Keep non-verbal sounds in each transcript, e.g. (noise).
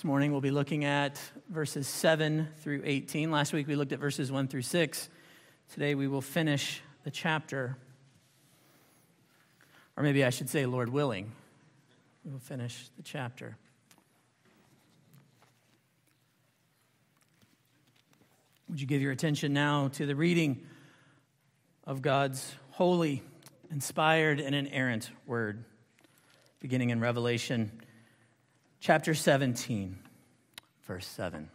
This morning we'll be looking at verses 7 through 18. Last week we looked at verses 1 through 6. Today we will finish the chapter. Or maybe I should say, Lord willing, we will finish the chapter. Would you give your attention now to the reading of God's holy, inspired, and inerrant word, beginning in Revelation chapter 17, verse 7.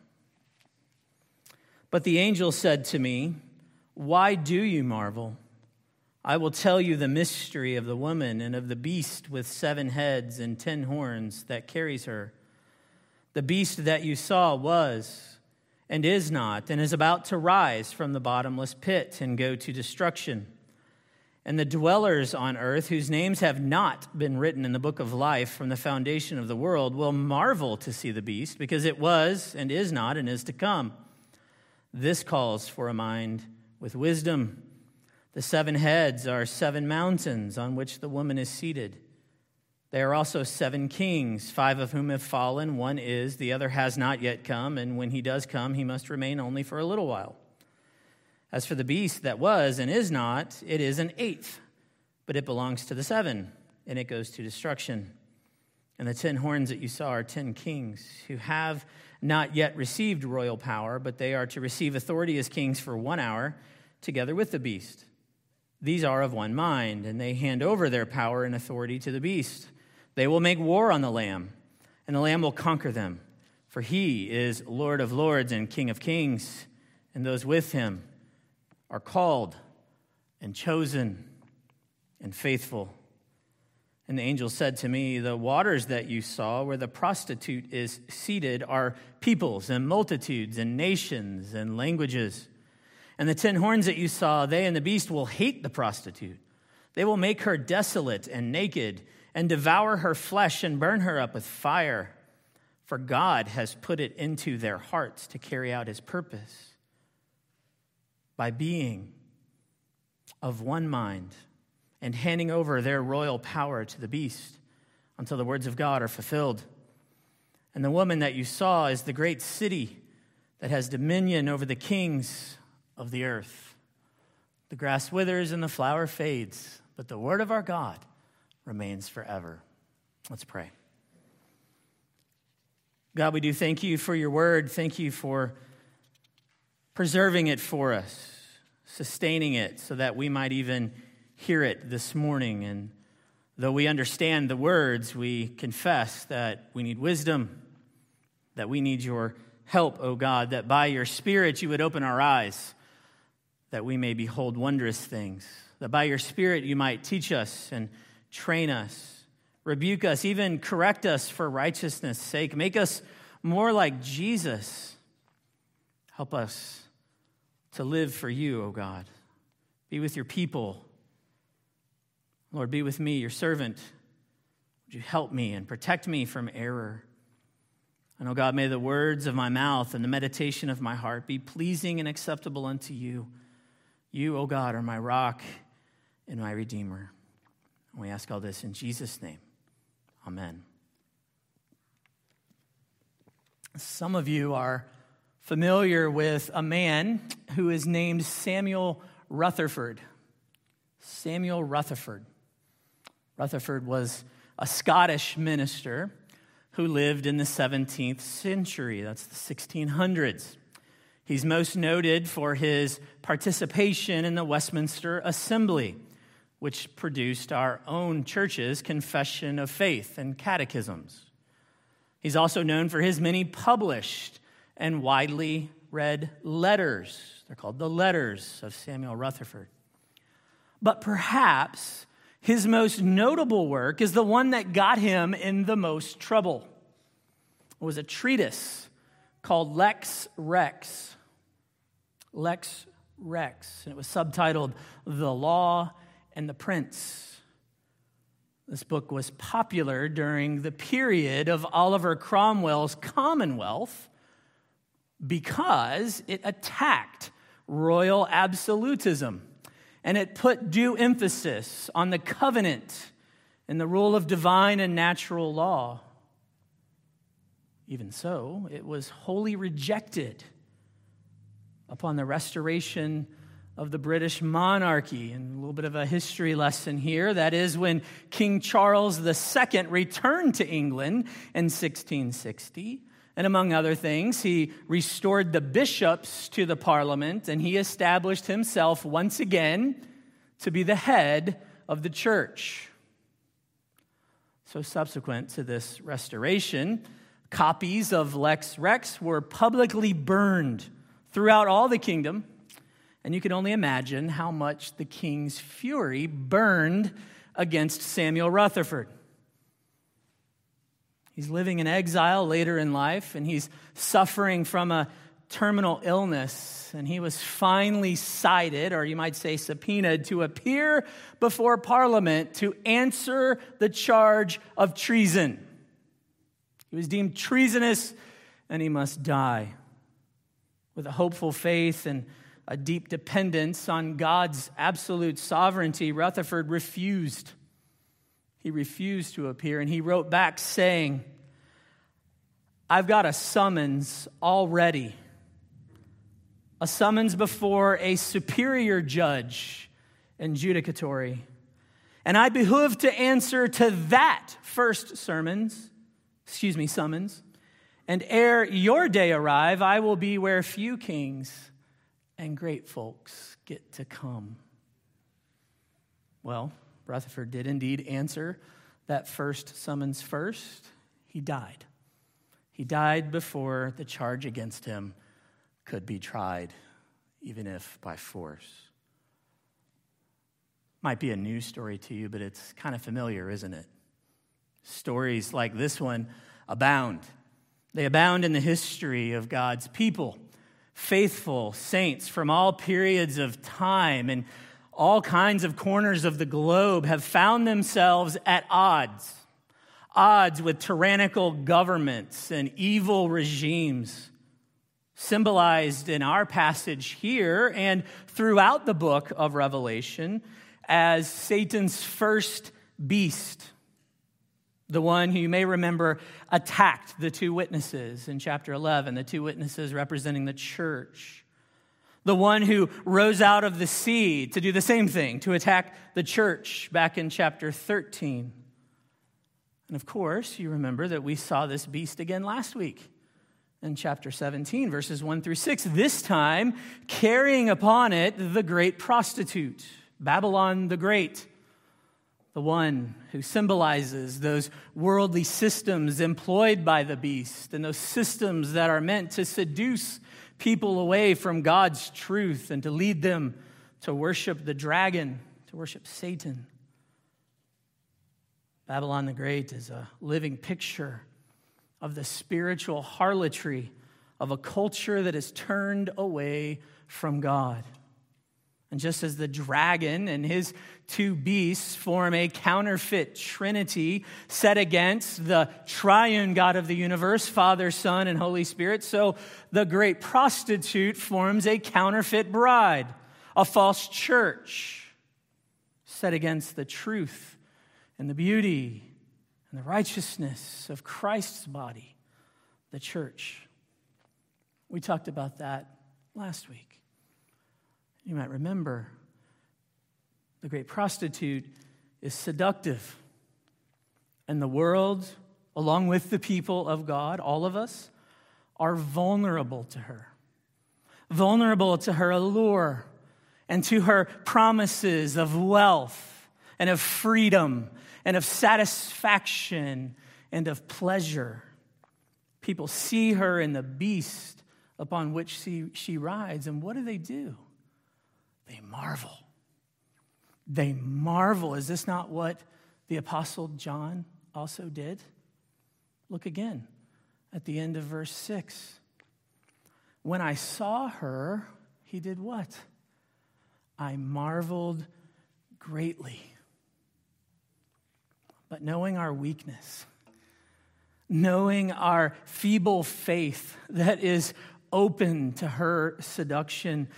But the angel said to me, Why do you marvel? I will tell you the mystery of the woman and of the beast with seven heads and ten horns that carries her. The beast that you saw was and is not, and is about to rise from the bottomless pit and go to destruction and the dwellers on earth, whose names have not been written in the book of life from the foundation of the world, will marvel to see the beast, because it was and is not and is to come. This calls for a mind with wisdom. The seven heads are seven mountains on which the woman is seated. They are also seven kings, five of whom have fallen. One is, the other has not yet come, and when he does come, he must remain only for a little while. As for the beast that was and is not, it is an eighth, but it belongs to the seven, and it goes to destruction. And the ten horns that you saw are ten kings who have not yet received royal power, but they are to receive authority as kings for one hour together with the beast. These are of one mind, and they hand over their power and authority to the beast. They will make war on the Lamb, and the Lamb will conquer them, for he is Lord of lords and King of kings, and those with him are called and chosen and faithful. And the angel said to me, The waters that you saw where the prostitute is seated are peoples and multitudes and nations and languages. And the ten horns that you saw, they and the beast will hate the prostitute. They will make her desolate and naked and devour her flesh and burn her up with fire. For God has put it into their hearts to carry out his purpose by being of one mind and handing over their royal power to the beast until the words of God are fulfilled. And the woman that you saw is the great city that has dominion over the kings of the earth. The grass withers and the flower fades, but the word of our God remains forever. Let's pray. God, we do thank you for your word. Thank you for preserving it for us, sustaining it so that we might even hear it this morning. And though we understand the words, we confess that we need wisdom, that we need your help, O God, that by your Spirit you would open our eyes, that we may behold wondrous things, that by your Spirit you might teach us and train us, rebuke us, even correct us for righteousness' sake, make us more like Jesus. Help us to live for you, O God. Be with your people. Lord, be with me, your servant. Would you help me and protect me from error? And, O God, may the words of my mouth and the meditation of my heart be pleasing and acceptable unto you. You, O God, are my rock and my redeemer. And we ask all this in Jesus' name. Amen. Some of you are familiar with a man who is named Samuel Rutherford. Samuel Rutherford. Rutherford was a Scottish minister who lived in the 17th century. That's the 1600s. He's most noted for his participation in the Westminster Assembly, which produced our own church's confession of faith and catechisms. He's also known for his many published and widely read letters. They're called the Letters of Samuel Rutherford. But perhaps his most notable work is the one that got him in the most trouble. It was a treatise called Lex Rex. Lex Rex. And it was subtitled The Law and the Prince. This book was popular during the period of Oliver Cromwell's Commonwealth because it attacked royal absolutism and it put due emphasis on the covenant and the rule of divine and natural law. Even so, it was wholly rejected upon the restoration of the British monarchy. And a little bit of a history lesson here. That is when King Charles II returned to England in 1660. And among other things, he restored the bishops to the parliament and he established himself once again to be the head of the church. So, subsequent to this restoration, copies of Lex Rex were publicly burned throughout all the kingdom and you can only imagine how much the king's fury burned against Samuel Rutherford. He's living in exile later in life, and he's suffering from a terminal illness. And he was finally cited, or you might say subpoenaed, to appear before Parliament to answer the charge of treason. He was deemed treasonous, and he must die. With a hopeful faith and a deep dependence on God's absolute sovereignty, Rutherford refused. He refused to appear, and he wrote back saying, I've got a summons already, a summons before a superior judge and judicatory. And I behoove to answer to that first sermons, excuse me, summons. And ere your day arrive, I will be where few kings and great folks get to come. Well, Rutherford did indeed answer that first summons first. He died. He died before the charge against him could be tried, even if by force. Might be a new story to you, but it's kind of familiar, isn't it? Stories like this one abound. They abound in the history of God's people faithful saints from all periods of time and all kinds of corners of the globe have found themselves at odds odds with tyrannical governments and evil regimes symbolized in our passage here and throughout the book of revelation as satan's first beast the one who you may remember attacked the two witnesses in chapter 11, the two witnesses representing the church. The one who rose out of the sea to do the same thing, to attack the church back in chapter 13. And of course, you remember that we saw this beast again last week in chapter 17, verses 1 through 6, this time carrying upon it the great prostitute, Babylon the Great the one who symbolizes those worldly systems employed by the beast and those systems that are meant to seduce people away from God's truth and to lead them to worship the dragon, to worship Satan. Babylon the Great is a living picture of the spiritual harlotry of a culture that is turned away from God. And just as the dragon and his two beasts form a counterfeit trinity set against the triune God of the universe, Father, Son, and Holy Spirit, so the great prostitute forms a counterfeit bride, a false church set against the truth and the beauty and the righteousness of Christ's body, the church. We talked about that last week. You might remember the great prostitute is seductive. And the world, along with the people of God, all of us, are vulnerable to her. Vulnerable to her allure and to her promises of wealth and of freedom and of satisfaction and of pleasure. People see her in the beast upon which she, she rides, and what do they do? They marvel. They marvel. Is this not what the Apostle John also did? Look again at the end of verse 6. When I saw her, he did what? I marveled greatly. But knowing our weakness, knowing our feeble faith that is open to her seduction.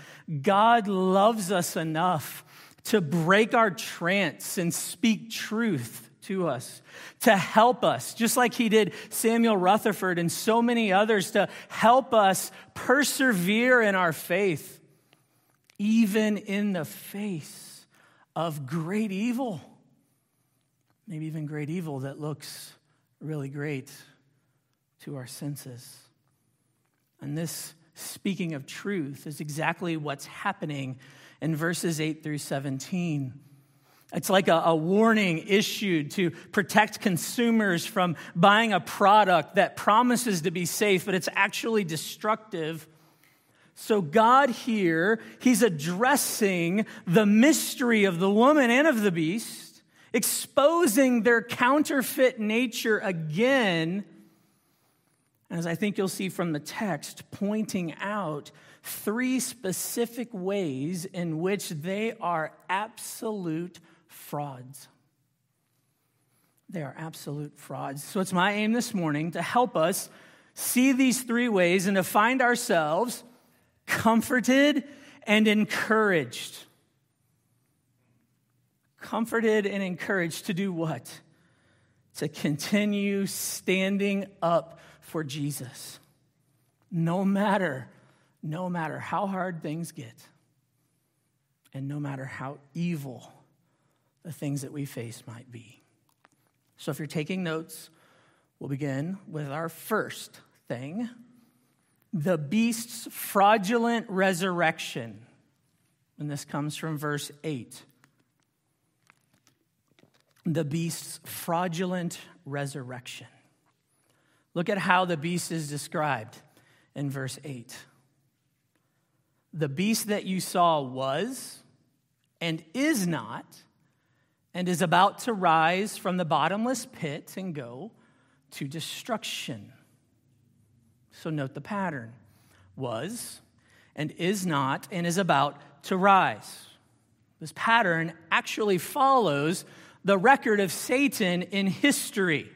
God loves us enough to break our trance and speak truth to us, to help us, just like he did Samuel Rutherford and so many others, to help us persevere in our faith, even in the face of great evil. Maybe even great evil that looks really great to our senses. And this, speaking of truth, is exactly what's happening in verses 8 through 17. It's like a, a, warning issued to protect consumers from buying a product that promises to be safe, but it's actually destructive. So, God here, He's addressing the mystery of the woman and of the beast, exposing their counterfeit nature again. As I think you'll see from the text, pointing out three specific ways in which they are absolute frauds. They are absolute frauds. So it's my aim this morning to help us see these three ways and to find ourselves comforted and encouraged. Comforted and encouraged to do what? To continue standing up for Jesus. No matter, no matter how hard things get, and no matter how evil the things that we face might be. So, if you're taking notes, we'll begin with our first thing the beast's fraudulent resurrection. And this comes from verse 8. The beast's fraudulent resurrection. Look at how the beast is described in verse 8. The beast that you saw was and is not and is about to rise from the bottomless pit and go to destruction. So note the pattern was and is not and is about to rise. This pattern actually follows the record of Satan in history.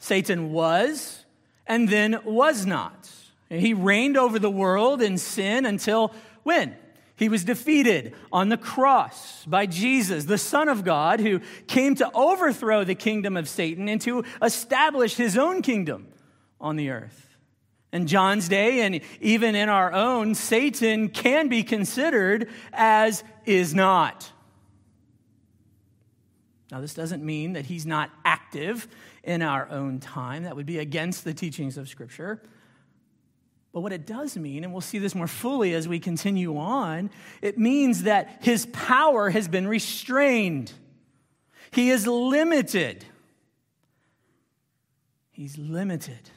Satan was and then was not. He reigned over the world in sin until when? He was defeated on the cross by Jesus, the Son of God, who came to overthrow the kingdom of Satan and to establish his own kingdom on the earth. In John's day, and even in our own, Satan can be considered as is not. Now, this doesn't mean that he's not active in our own time. That would be against the teachings of Scripture. But what it does mean, and we'll see this more fully as we continue on, it means that his power has been restrained. He is limited. He's limited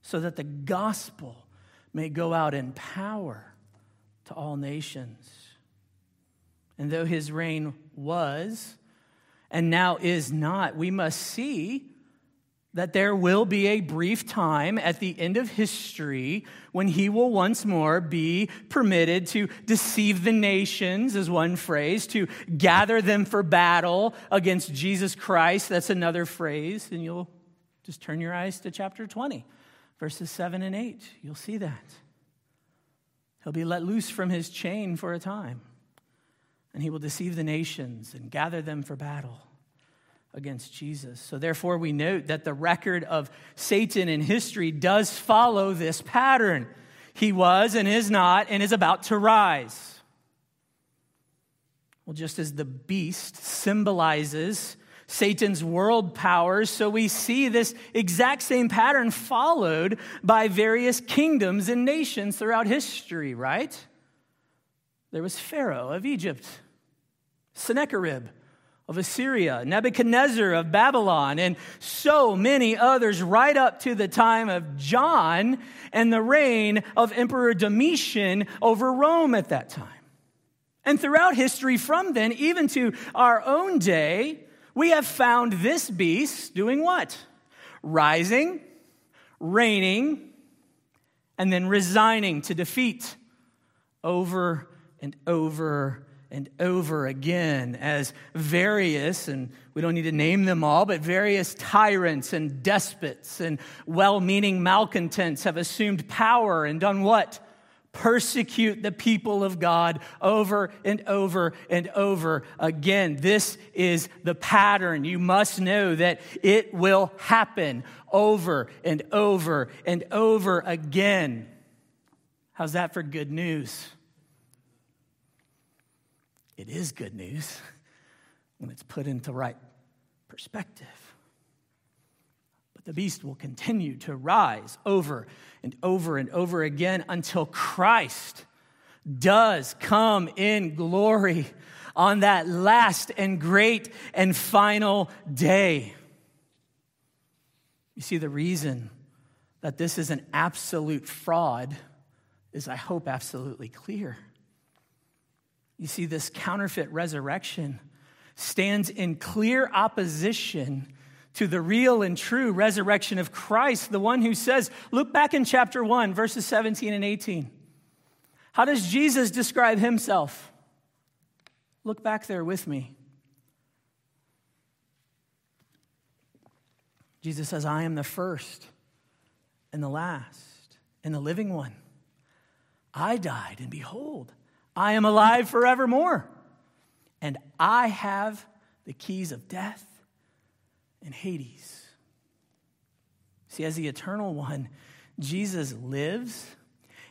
so that the gospel may go out in power to all nations. And though his reign was and now is not, we must see that there will be a brief time at the end of history when he will once more be permitted to deceive the nations, is one phrase, to gather them for battle against Jesus Christ. That's another phrase. And you'll just turn your eyes to chapter 20, verses 7 and 8. You'll see that. He'll be let loose from his chain for a time, and he will deceive the nations and gather them for battle against Jesus. So, therefore, we note that the record of Satan in history does follow this pattern. He was and is not and is about to rise. Well, just as the beast symbolizes Satan's world powers, so we see this exact same pattern followed by various kingdoms and nations throughout history, right? There was Pharaoh of Egypt, Sennacherib of Assyria, Nebuchadnezzar of Babylon, and so many others right up to the time of John and the reign of Emperor Domitian over Rome at that time. And throughout history, from then, even to our own day, we have found this beast doing what? Rising, reigning, and then resigning to defeat over and over and over again as various, and we don't need to name them all, but various tyrants and despots and well meaning malcontents have assumed power and done what? persecute the people of God over and over and over again. This is the pattern. You must know that it will happen over and over and over again. How's that for good news? It is good news (laughs) when it's put into right perspective. But the beast will continue to rise over and over and over again until Christ does come in glory on that last and great and final day. You see, the reason that this is an absolute fraud is, I hope, absolutely clear. You see, this counterfeit resurrection stands in clear opposition to the real and true resurrection of Christ, the one who says, look back in chapter 1, verses 17 and 18. How does Jesus describe himself? Look back there with me. Jesus says, I am the first and the last and the living one. I died, and behold, I am alive forevermore. And I have the keys of death and Hades. See, as the eternal one, Jesus lives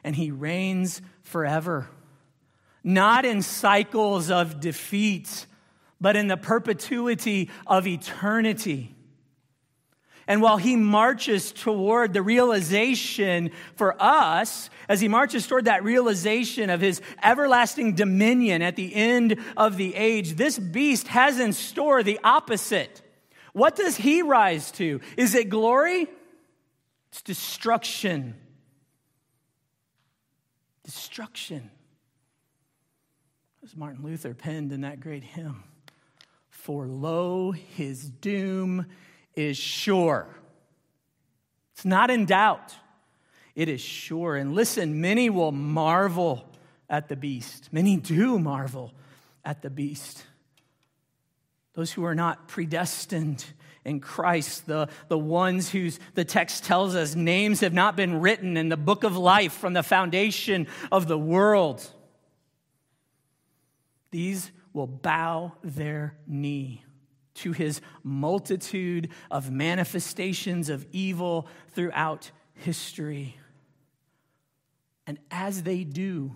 and he reigns forever, not in cycles of defeat, but in the perpetuity of eternity. And while he marches toward the realization for us, as he marches toward that realization of his everlasting dominion at the end of the age, this beast has in store the opposite. What does he rise to? Is it glory? It's destruction. Destruction. As Martin Luther penned in that great hymn For lo, his doom is sure. It's not in doubt, it is sure. And listen, many will marvel at the beast. Many do marvel at the beast those who are not predestined in Christ, the, the ones whose the text tells us names have not been written in the book of life from the foundation of the world. These will bow their knee to his multitude of manifestations of evil throughout history. And as they do,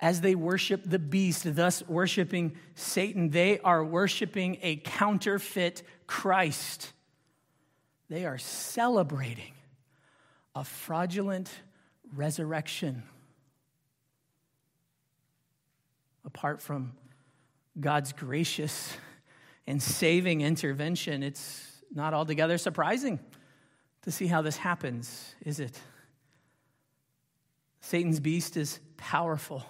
as they worship the beast, thus worshiping Satan, they are worshiping a counterfeit Christ. They are celebrating a fraudulent resurrection. Apart from God's gracious and saving intervention, it's not altogether surprising to see how this happens, is it? Satan's beast is powerful.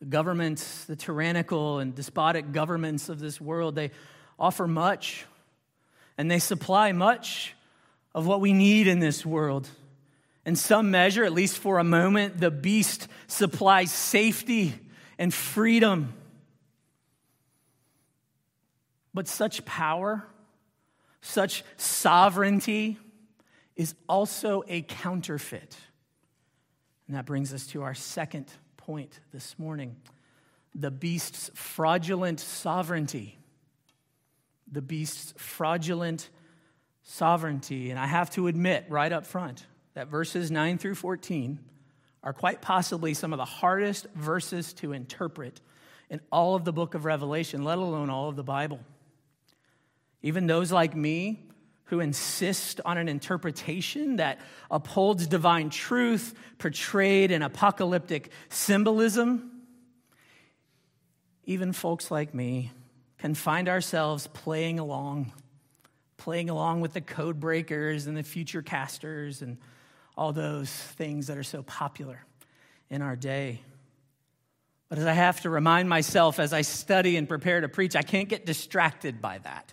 The governments, the tyrannical and despotic governments of this world, they offer much and they supply much of what we need in this world. In some measure, at least for a moment, the beast supplies safety and freedom. But such power, such sovereignty is also a counterfeit. And that brings us to our second point this morning the beast's fraudulent sovereignty. The beast's fraudulent sovereignty. And I have to admit right up front that verses 9 through 14 are quite possibly some of the hardest verses to interpret in all of the book of Revelation, let alone all of the Bible. Even those like me who insist on an interpretation that upholds divine truth portrayed in apocalyptic symbolism, even folks like me can find ourselves playing along, playing along with the code breakers and the future casters and all those things that are so popular in our day. But as I have to remind myself as I study and prepare to preach, I can't get distracted by that.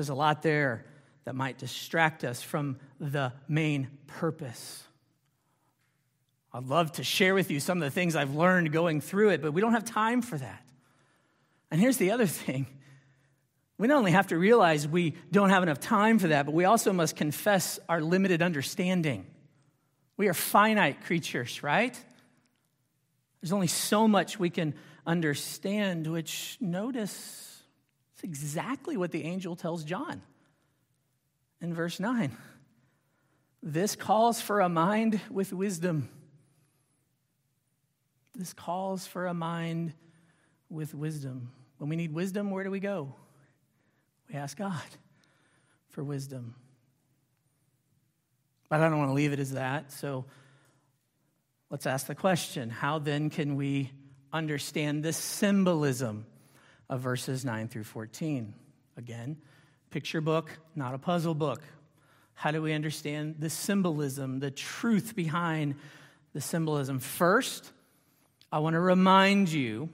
There's a lot there that might distract us from the main purpose. I'd love to share with you some of the things I've learned going through it, but we don't have time for that. And here's the other (laughs) thing we not only have to realize we don't have enough time for that, but we also must confess our limited understanding. We are finite creatures, right? There's only so much we can understand, which notice it's exactly what the angel tells John in verse 9. This calls for a mind with wisdom. This calls for a mind with wisdom. When we need wisdom, where do we go? We ask God for wisdom. But I don't want to leave it as that. So let's ask the question how then can we understand this symbolism of verses 9 through 14? Again, picture book, not a puzzle book. How do we understand the symbolism, the truth behind the symbolism? First, I want to remind you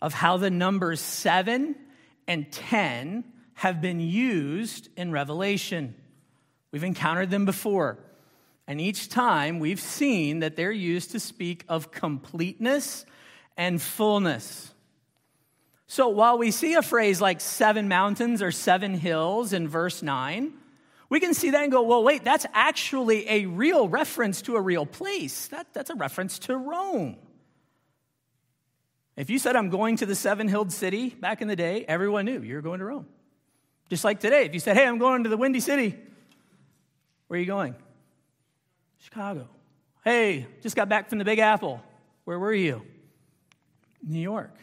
of how the numbers 7 and 10 have been used in Revelation. We've encountered them before. And each time we've seen that they're used to speak of completeness and fullness. So while we see a phrase like seven mountains or seven hills in verse 9, we can see that and go, well, wait, that's actually a real reference to a real place. That, that's a reference to Rome. If you said, I'm going to the seven hilled city back in the day, everyone knew you were going to Rome. Just like today, if you said, hey, I'm going to the Windy City, where are you going? Chicago. Hey, just got back from the Big Apple. Where were you? New York.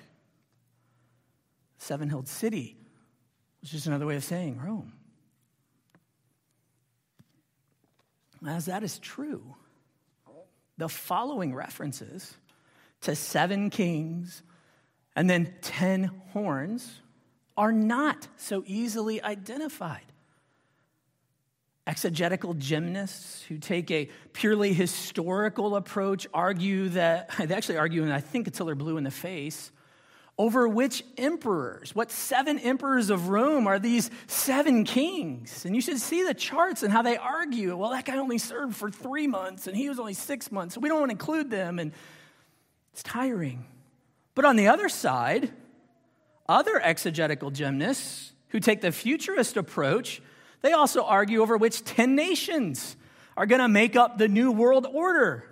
Seven Hilled City was just another way of saying Rome. As that is true, the following references to seven kings and then ten horns are not so easily identified exegetical gymnasts who take a purely historical approach argue that, (laughs) they actually argue, and I think until they're blue in the face, over which emperors, what seven emperors of Rome are these seven kings? And you should see the charts and how they argue. Well, that guy only served for three months and he was only six months, so we don't want to include them. And it's tiring. But on the other side, other exegetical gymnasts who take the futurist approach they also argue over which 10 nations are going to make up the new world order.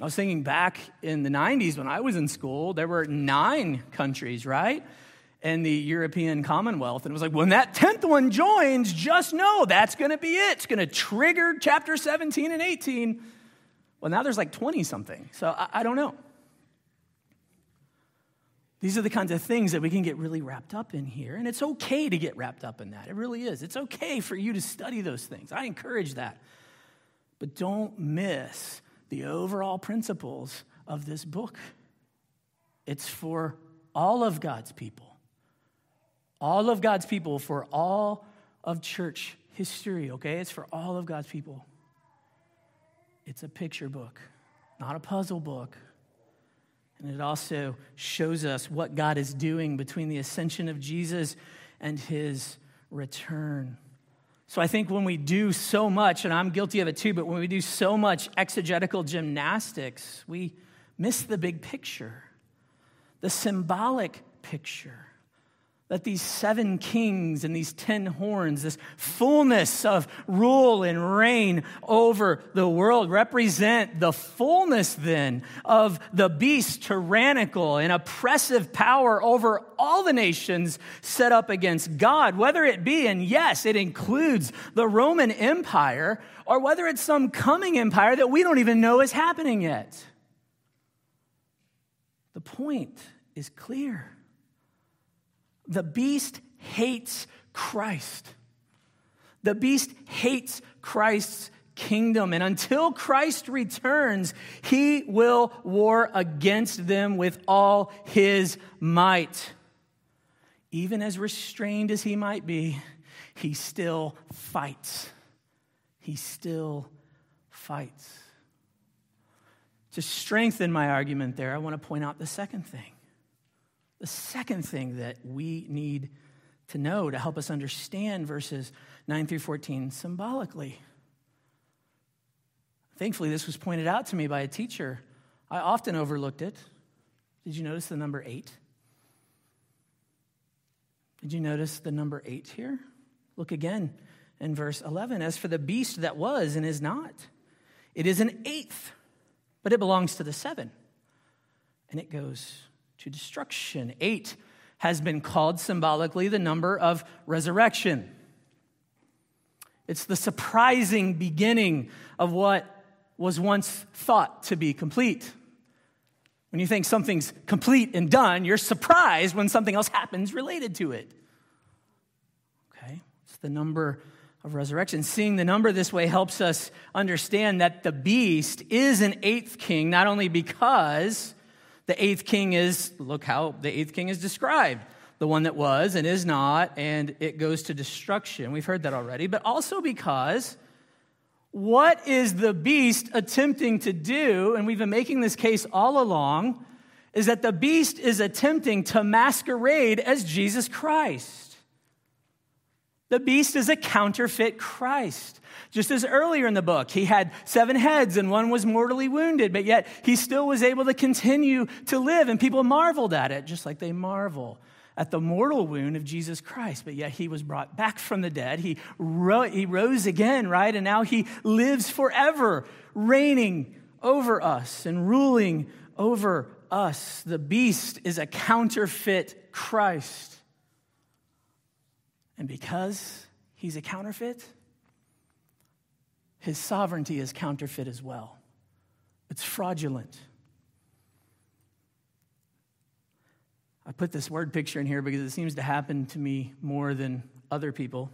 I was thinking back in the 90s when I was in school, there were nine countries, right? In the European Commonwealth. And it was like, when that 10th one joins, just know that's going to be it. It's going to trigger chapter 17 and 18. Well, now there's like 20 something. So I, I don't know. These are the kinds of things that we can get really wrapped up in here. And it's okay to get wrapped up in that. It really is. It's okay for you to study those things. I encourage that. But don't miss the overall principles of this book. It's for all of God's people. All of God's people for all of church history, okay? It's for all of God's people. It's a picture book, not a puzzle book. And it also shows us what God is doing between the ascension of Jesus and his return. So I think when we do so much, and I'm guilty of it too, but when we do so much exegetical gymnastics, we miss the big picture, the symbolic picture that these seven kings and these ten horns, this fullness of rule and reign over the world, represent the fullness then of the beast's tyrannical and oppressive power over all the nations set up against God, whether it be, and yes, it includes the Roman Empire, or whether it's some coming empire that we don't even know is happening yet. The point is clear. The beast hates Christ. The beast hates Christ's kingdom. And until Christ returns, he will war against them with all his might. Even as restrained as he might be, he still fights. He still fights. To strengthen my argument there, I want to point out the second thing. The second thing that we need to know to help us understand verses 9 through 14 symbolically. Thankfully, this was pointed out to me by a teacher. I often overlooked it. Did you notice the number eight? Did you notice the number eight here? Look again in verse 11. As for the beast that was and is not, it is an eighth, but it belongs to the seven. And it goes to destruction. Eight has been called symbolically the number of resurrection. It's the surprising beginning of what was once thought to be complete. When you think something's complete and done, you're surprised when something else happens related to it. Okay? It's the number of resurrection. Seeing the number this way helps us understand that the beast is an eighth king, not only because the eighth king is, look how the eighth king is described the one that was and is not, and it goes to destruction. We've heard that already, but also because what is the beast attempting to do? And we've been making this case all along is that the beast is attempting to masquerade as Jesus Christ. The beast is a counterfeit Christ. Just as earlier in the book, he had seven heads and one was mortally wounded, but yet he still was able to continue to live, and people marveled at it, just like they marvel at the mortal wound of Jesus Christ, but yet he was brought back from the dead. He, ro- he rose again, right? And now he lives forever, reigning over us and ruling over us. The beast is a counterfeit Christ. And because he's a counterfeit, his sovereignty is counterfeit as well. It's fraudulent. I put this word picture in here because it seems to happen to me more than other people.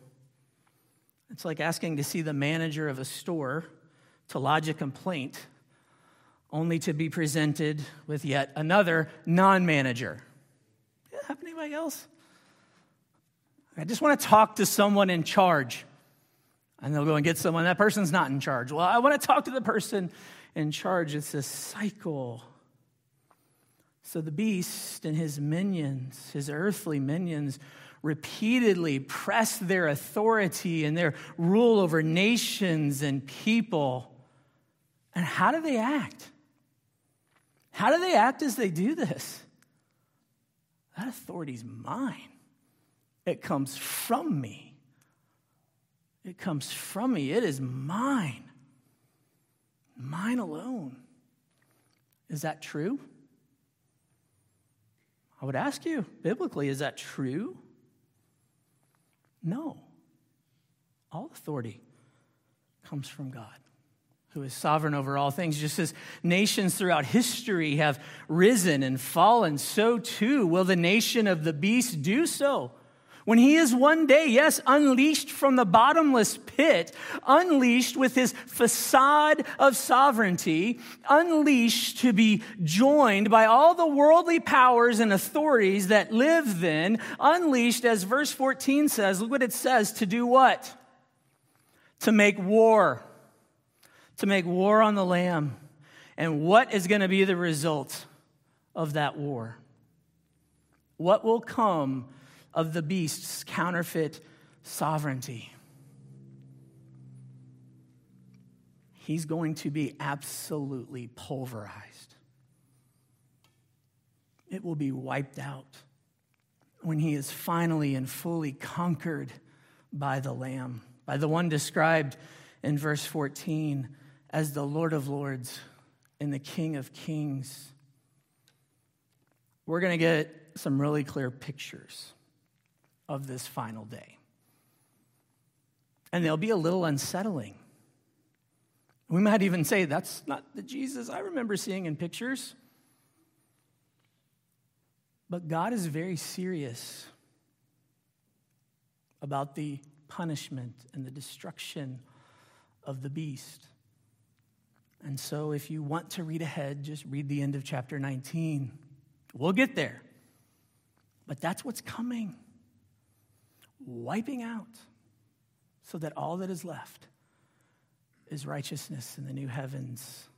It's like asking to see the manager of a store to lodge a complaint, only to be presented with yet another non manager. Yeah, happen to anybody else? I just want to talk to someone in charge. And they'll go and get someone. That person's not in charge. Well, I want to talk to the person in charge. It's a cycle. So the beast and his minions, his earthly minions, repeatedly press their authority and their rule over nations and people. And how do they act? How do they act as they do this? That authority's mine. It comes from me. It comes from me. It is mine. Mine alone. Is that true? I would ask you, biblically, is that true? No. All authority comes from God, who is sovereign over all things. Just as nations throughout history have risen and fallen, so too will the nation of the beast do so. When he is one day, yes, unleashed from the bottomless pit, unleashed with his facade of sovereignty, unleashed to be joined by all the worldly powers and authorities that live then, unleashed, as verse 14 says, look what it says, to do what? To make war. To make war on the Lamb. And what is going to be the result of that war? What will come? Of the beast's counterfeit sovereignty. He's going to be absolutely pulverized. It will be wiped out when he is finally and fully conquered by the Lamb, by the one described in verse 14 as the Lord of Lords and the King of Kings. We're going to get some really clear pictures of this final day. And they'll be a little unsettling. We might even say, that's not the Jesus I remember seeing in pictures. But God is very serious about the punishment and the destruction of the beast. And so, if you want to read ahead, just read the end of chapter 19. We'll get there. But that's what's coming wiping out so that all that is left is righteousness in the new heavens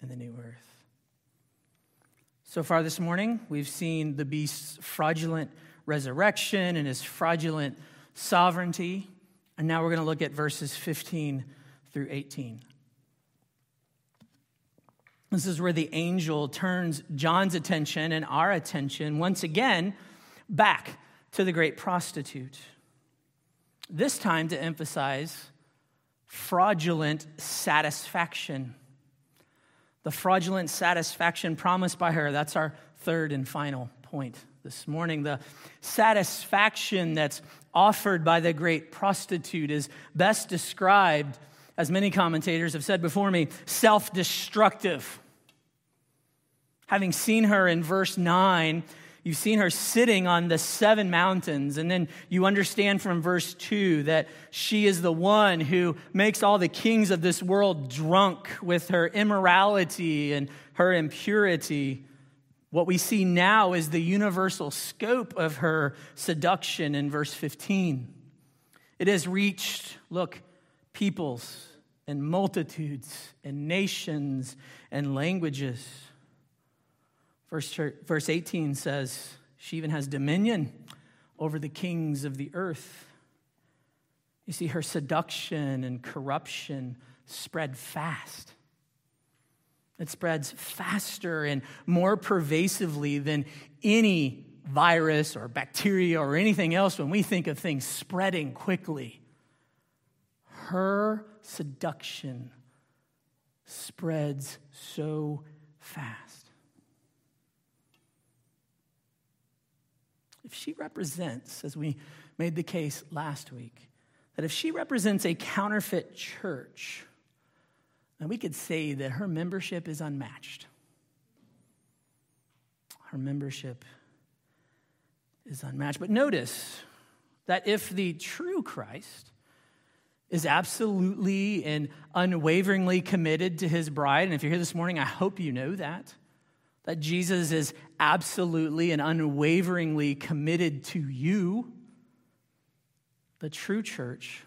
and the new earth. So far this morning, we've seen the beast's fraudulent resurrection and his fraudulent sovereignty. And now we're going to look at verses 15 through 18. This is where the angel turns John's attention and our attention once again back to the great prostitute. This time to emphasize fraudulent satisfaction. The fraudulent satisfaction promised by her. That's our third and final point this morning. The satisfaction that's offered by the great prostitute is best described, as many commentators have said before me, self destructive. Having seen her in verse 9, You've seen her sitting on the seven mountains. And then you understand from verse 2 that she is the one who makes all the kings of this world drunk with her immorality and her impurity. What we see now is the universal scope of her seduction in verse 15. It has reached, look, peoples and multitudes and nations and languages. Verse, verse 18 says, She even has dominion over the kings of the earth. You see, her seduction and corruption spread fast. It spreads faster and more pervasively than any virus or bacteria or anything else when we think of things spreading quickly. Her seduction spreads so fast. If she represents, as we made the case last week, that if she represents a counterfeit church, then we could say that her membership is unmatched. Her membership is unmatched. But notice that if the true Christ is absolutely and unwaveringly committed to his bride, and if you're here this morning, I hope you know that that Jesus is absolutely and unwaveringly committed to you, the true church,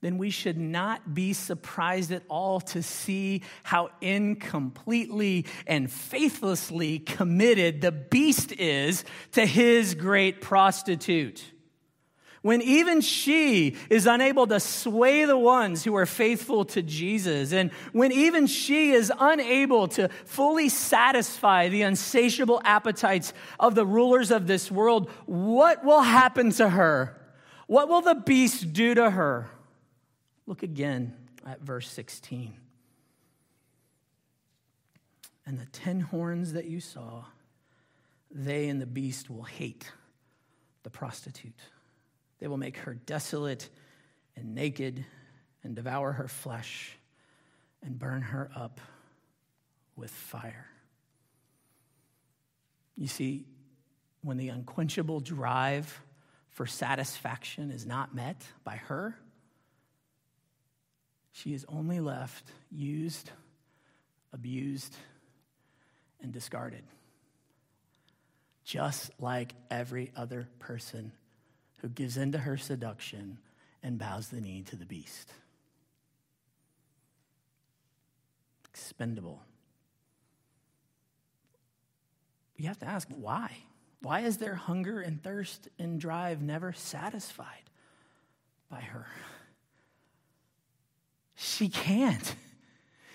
then we should not be surprised at all to see how incompletely and faithlessly committed the beast is to his great prostitute when even she is unable to sway the ones who are faithful to Jesus, and when even she is unable to fully satisfy the insatiable appetites of the rulers of this world, what will happen to her? What will the beast do to her? Look again at verse 16. And the ten horns that you saw, they and the beast will hate the prostitute they will make her desolate and naked and devour her flesh and burn her up with fire. You see, when the unquenchable drive for satisfaction is not met by her, she is only left used, abused, and discarded, just like every other person who gives in to her seduction and bows the knee to the beast. Expendable. You have to ask why? Why is their hunger and thirst and drive never satisfied by her? She can't.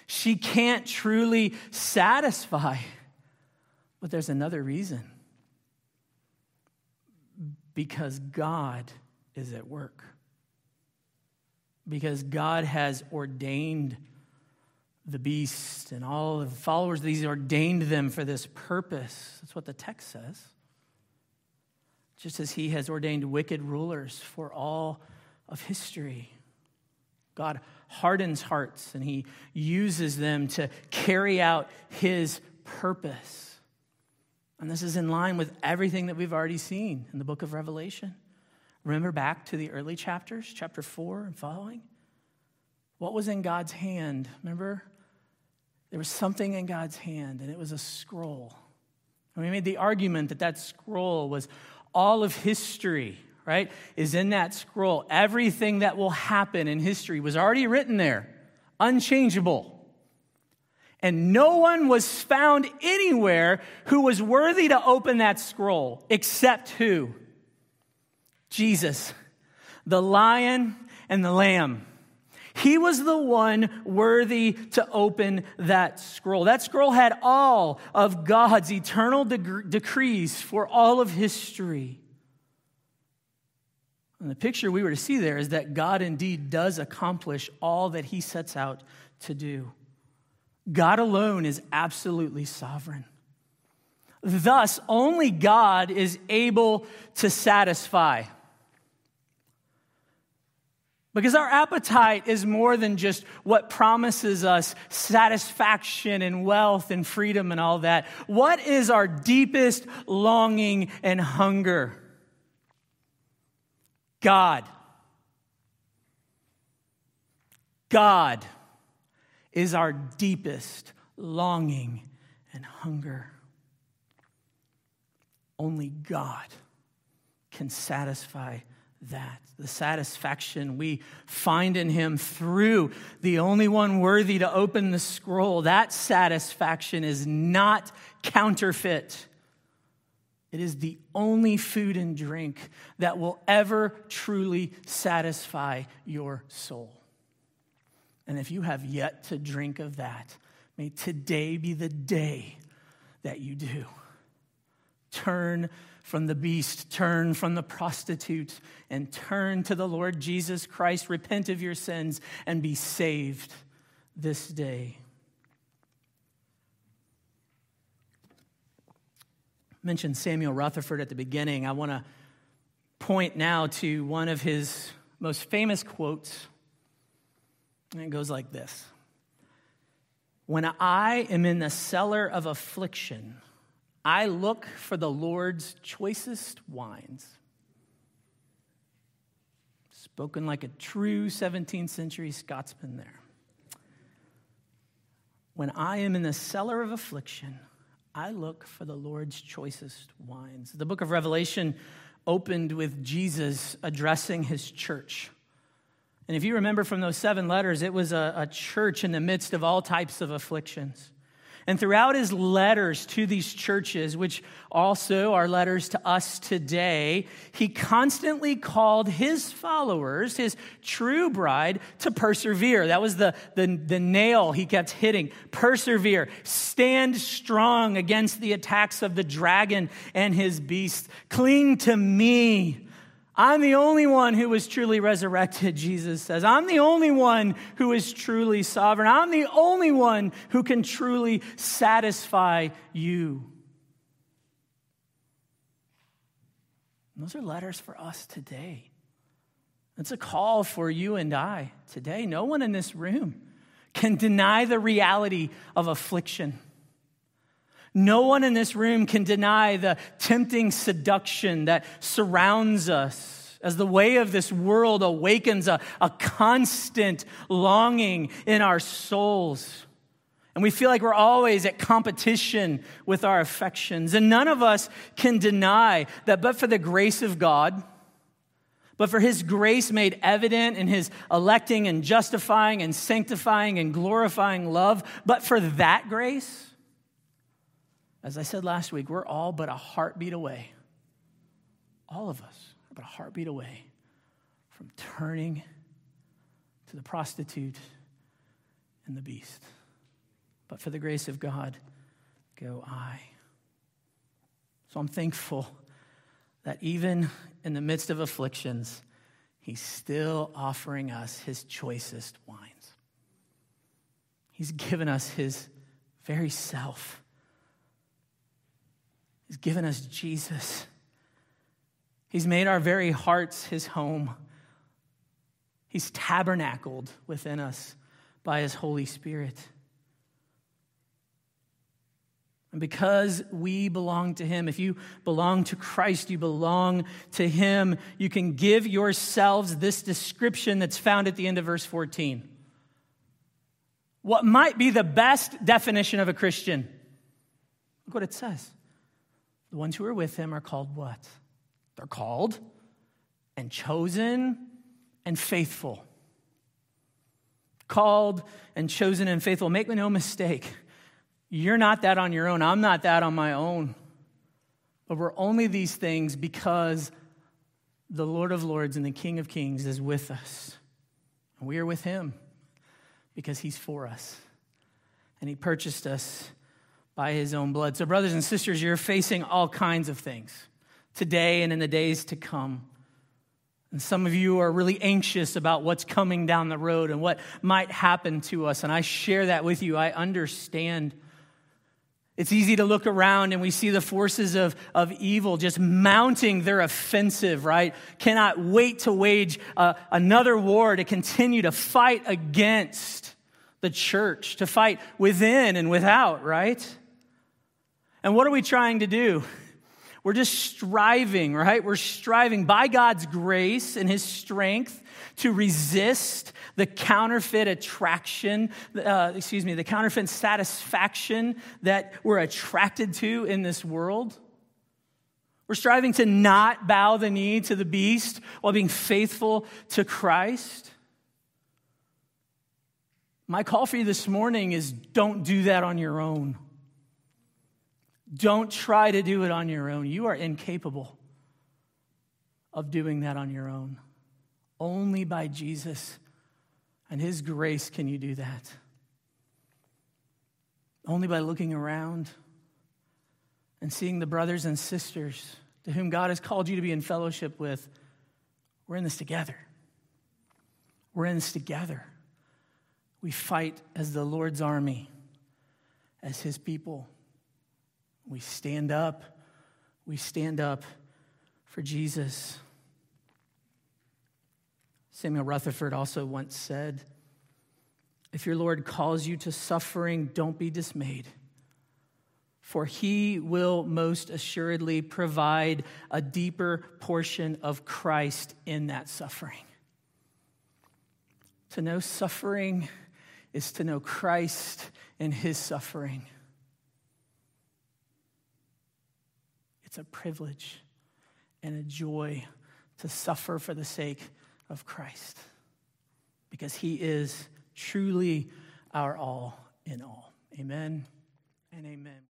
She can't truly satisfy. But there's another reason because God is at work. Because God has ordained the beast and all the followers, He's ordained them for this purpose. That's what the text says. Just as He has ordained wicked rulers for all of history. God hardens hearts and He uses them to carry out His purpose. And this is in line with everything that we've already seen in the book of Revelation. Remember back to the early chapters, chapter 4 and following? What was in God's hand? Remember? There was something in God's hand, and it was a scroll. And we made the argument that that scroll was all of history, right? Is in that scroll. Everything that will happen in history was already written there, unchangeable. And no one was found anywhere who was worthy to open that scroll except who? Jesus, the lion and the lamb. He was the one worthy to open that scroll. That scroll had all of God's eternal de- decrees for all of history. And the picture we were to see there is that God indeed does accomplish all that he sets out to do. God alone is absolutely sovereign. Thus, only God is able to satisfy. Because our appetite is more than just what promises us satisfaction and wealth and freedom and all that. What is our deepest longing and hunger? God. God is our deepest longing and hunger. Only God can satisfy that. The satisfaction we find in Him through the only one worthy to open the scroll, that satisfaction is not counterfeit. It is the only food and drink that will ever truly satisfy your soul. And if you have yet to drink of that, may today be the day that you do. Turn from the beast, turn from the prostitute, and turn to the Lord Jesus Christ. Repent of your sins and be saved this day. I mentioned Samuel Rutherford at the beginning. I want to point now to one of his most famous quotes. And it goes like this When I am in the cellar of affliction, I look for the Lord's choicest wines. Spoken like a true 17th century Scotsman there. When I am in the cellar of affliction, I look for the Lord's choicest wines. The book of Revelation opened with Jesus addressing his church. And if you remember from those seven letters, it was a, a church in the midst of all types of afflictions. And throughout his letters to these churches, which also are letters to us today, he constantly called his followers, his true bride, to persevere. That was the, the, the nail he kept hitting. Persevere. Stand strong against the attacks of the dragon and his beast. Cling to me I'm the only one who was truly resurrected, (laughs) Jesus says. I'm the only one who is truly sovereign. I'm the only one who can truly satisfy you. Those are letters for us today. It's a call for you and I today. No one in this room can deny the reality of affliction. No one in this room can deny the tempting seduction that surrounds us as the way of this world awakens a, a constant longing in our souls. And we feel like we're always at competition with our affections. And none of us can deny that, but for the grace of God, but for his grace made evident in his electing and justifying and sanctifying and glorifying love, but for that grace, as I said last week, we're all but a heartbeat away. All of us are but a heartbeat away from turning to the prostitute and the beast. But for the grace of God, go I. So I'm thankful that even in the midst of afflictions, He's still offering us His choicest wines. He's given us His very self He's given us Jesus. He's made our very hearts his home. He's tabernacled within us by his Holy Spirit. And because we belong to Him, if you belong to Christ, you belong to Him, you can give yourselves this description that's found at the end of verse 14. What might be the best definition of a Christian? Look what it says the ones who are with him are called what? They're called and chosen and faithful. Called and chosen and faithful. Make no mistake. You're not that on your own. I'm not that on my own. But we're only these things because the Lord of Lords and the King of Kings is with us. And we are with him because he's for us. And he purchased us by his own blood. So, brothers and sisters, you're facing all kinds of things today and in the days to come. And some of you are really anxious about what's coming down the road and what might happen to us. And I share that with you. I understand. It's easy to look around and we see the forces of, of evil just mounting their offensive, right? Cannot wait to wage uh, another war to continue to fight against the church, to fight within and without, right? And what are we trying to do? (laughs) We're just striving, right? We're striving by God's grace and His strength to resist the counterfeit attraction, uh, excuse me, the counterfeit satisfaction that we're attracted to in this world. We're striving to not bow the knee to the beast while being faithful to Christ. My call for you this morning is don't do that on your own. Don't try to do it on your own. You are incapable of doing that on your own. Only by Jesus and His grace can you do that. Only by looking around and seeing the brothers and sisters to whom God has called you to be in fellowship with. We're in this together. We're in this together. We fight as the Lord's army, as His people. We stand up. We stand up for Jesus. Samuel Rutherford also once said, If your Lord calls you to suffering, don't be dismayed, for he will most assuredly provide a deeper portion of Christ in that suffering. To know suffering is to know Christ in his suffering. It's a privilege and a joy to suffer for the sake of Christ because he is truly our all in all. Amen and amen.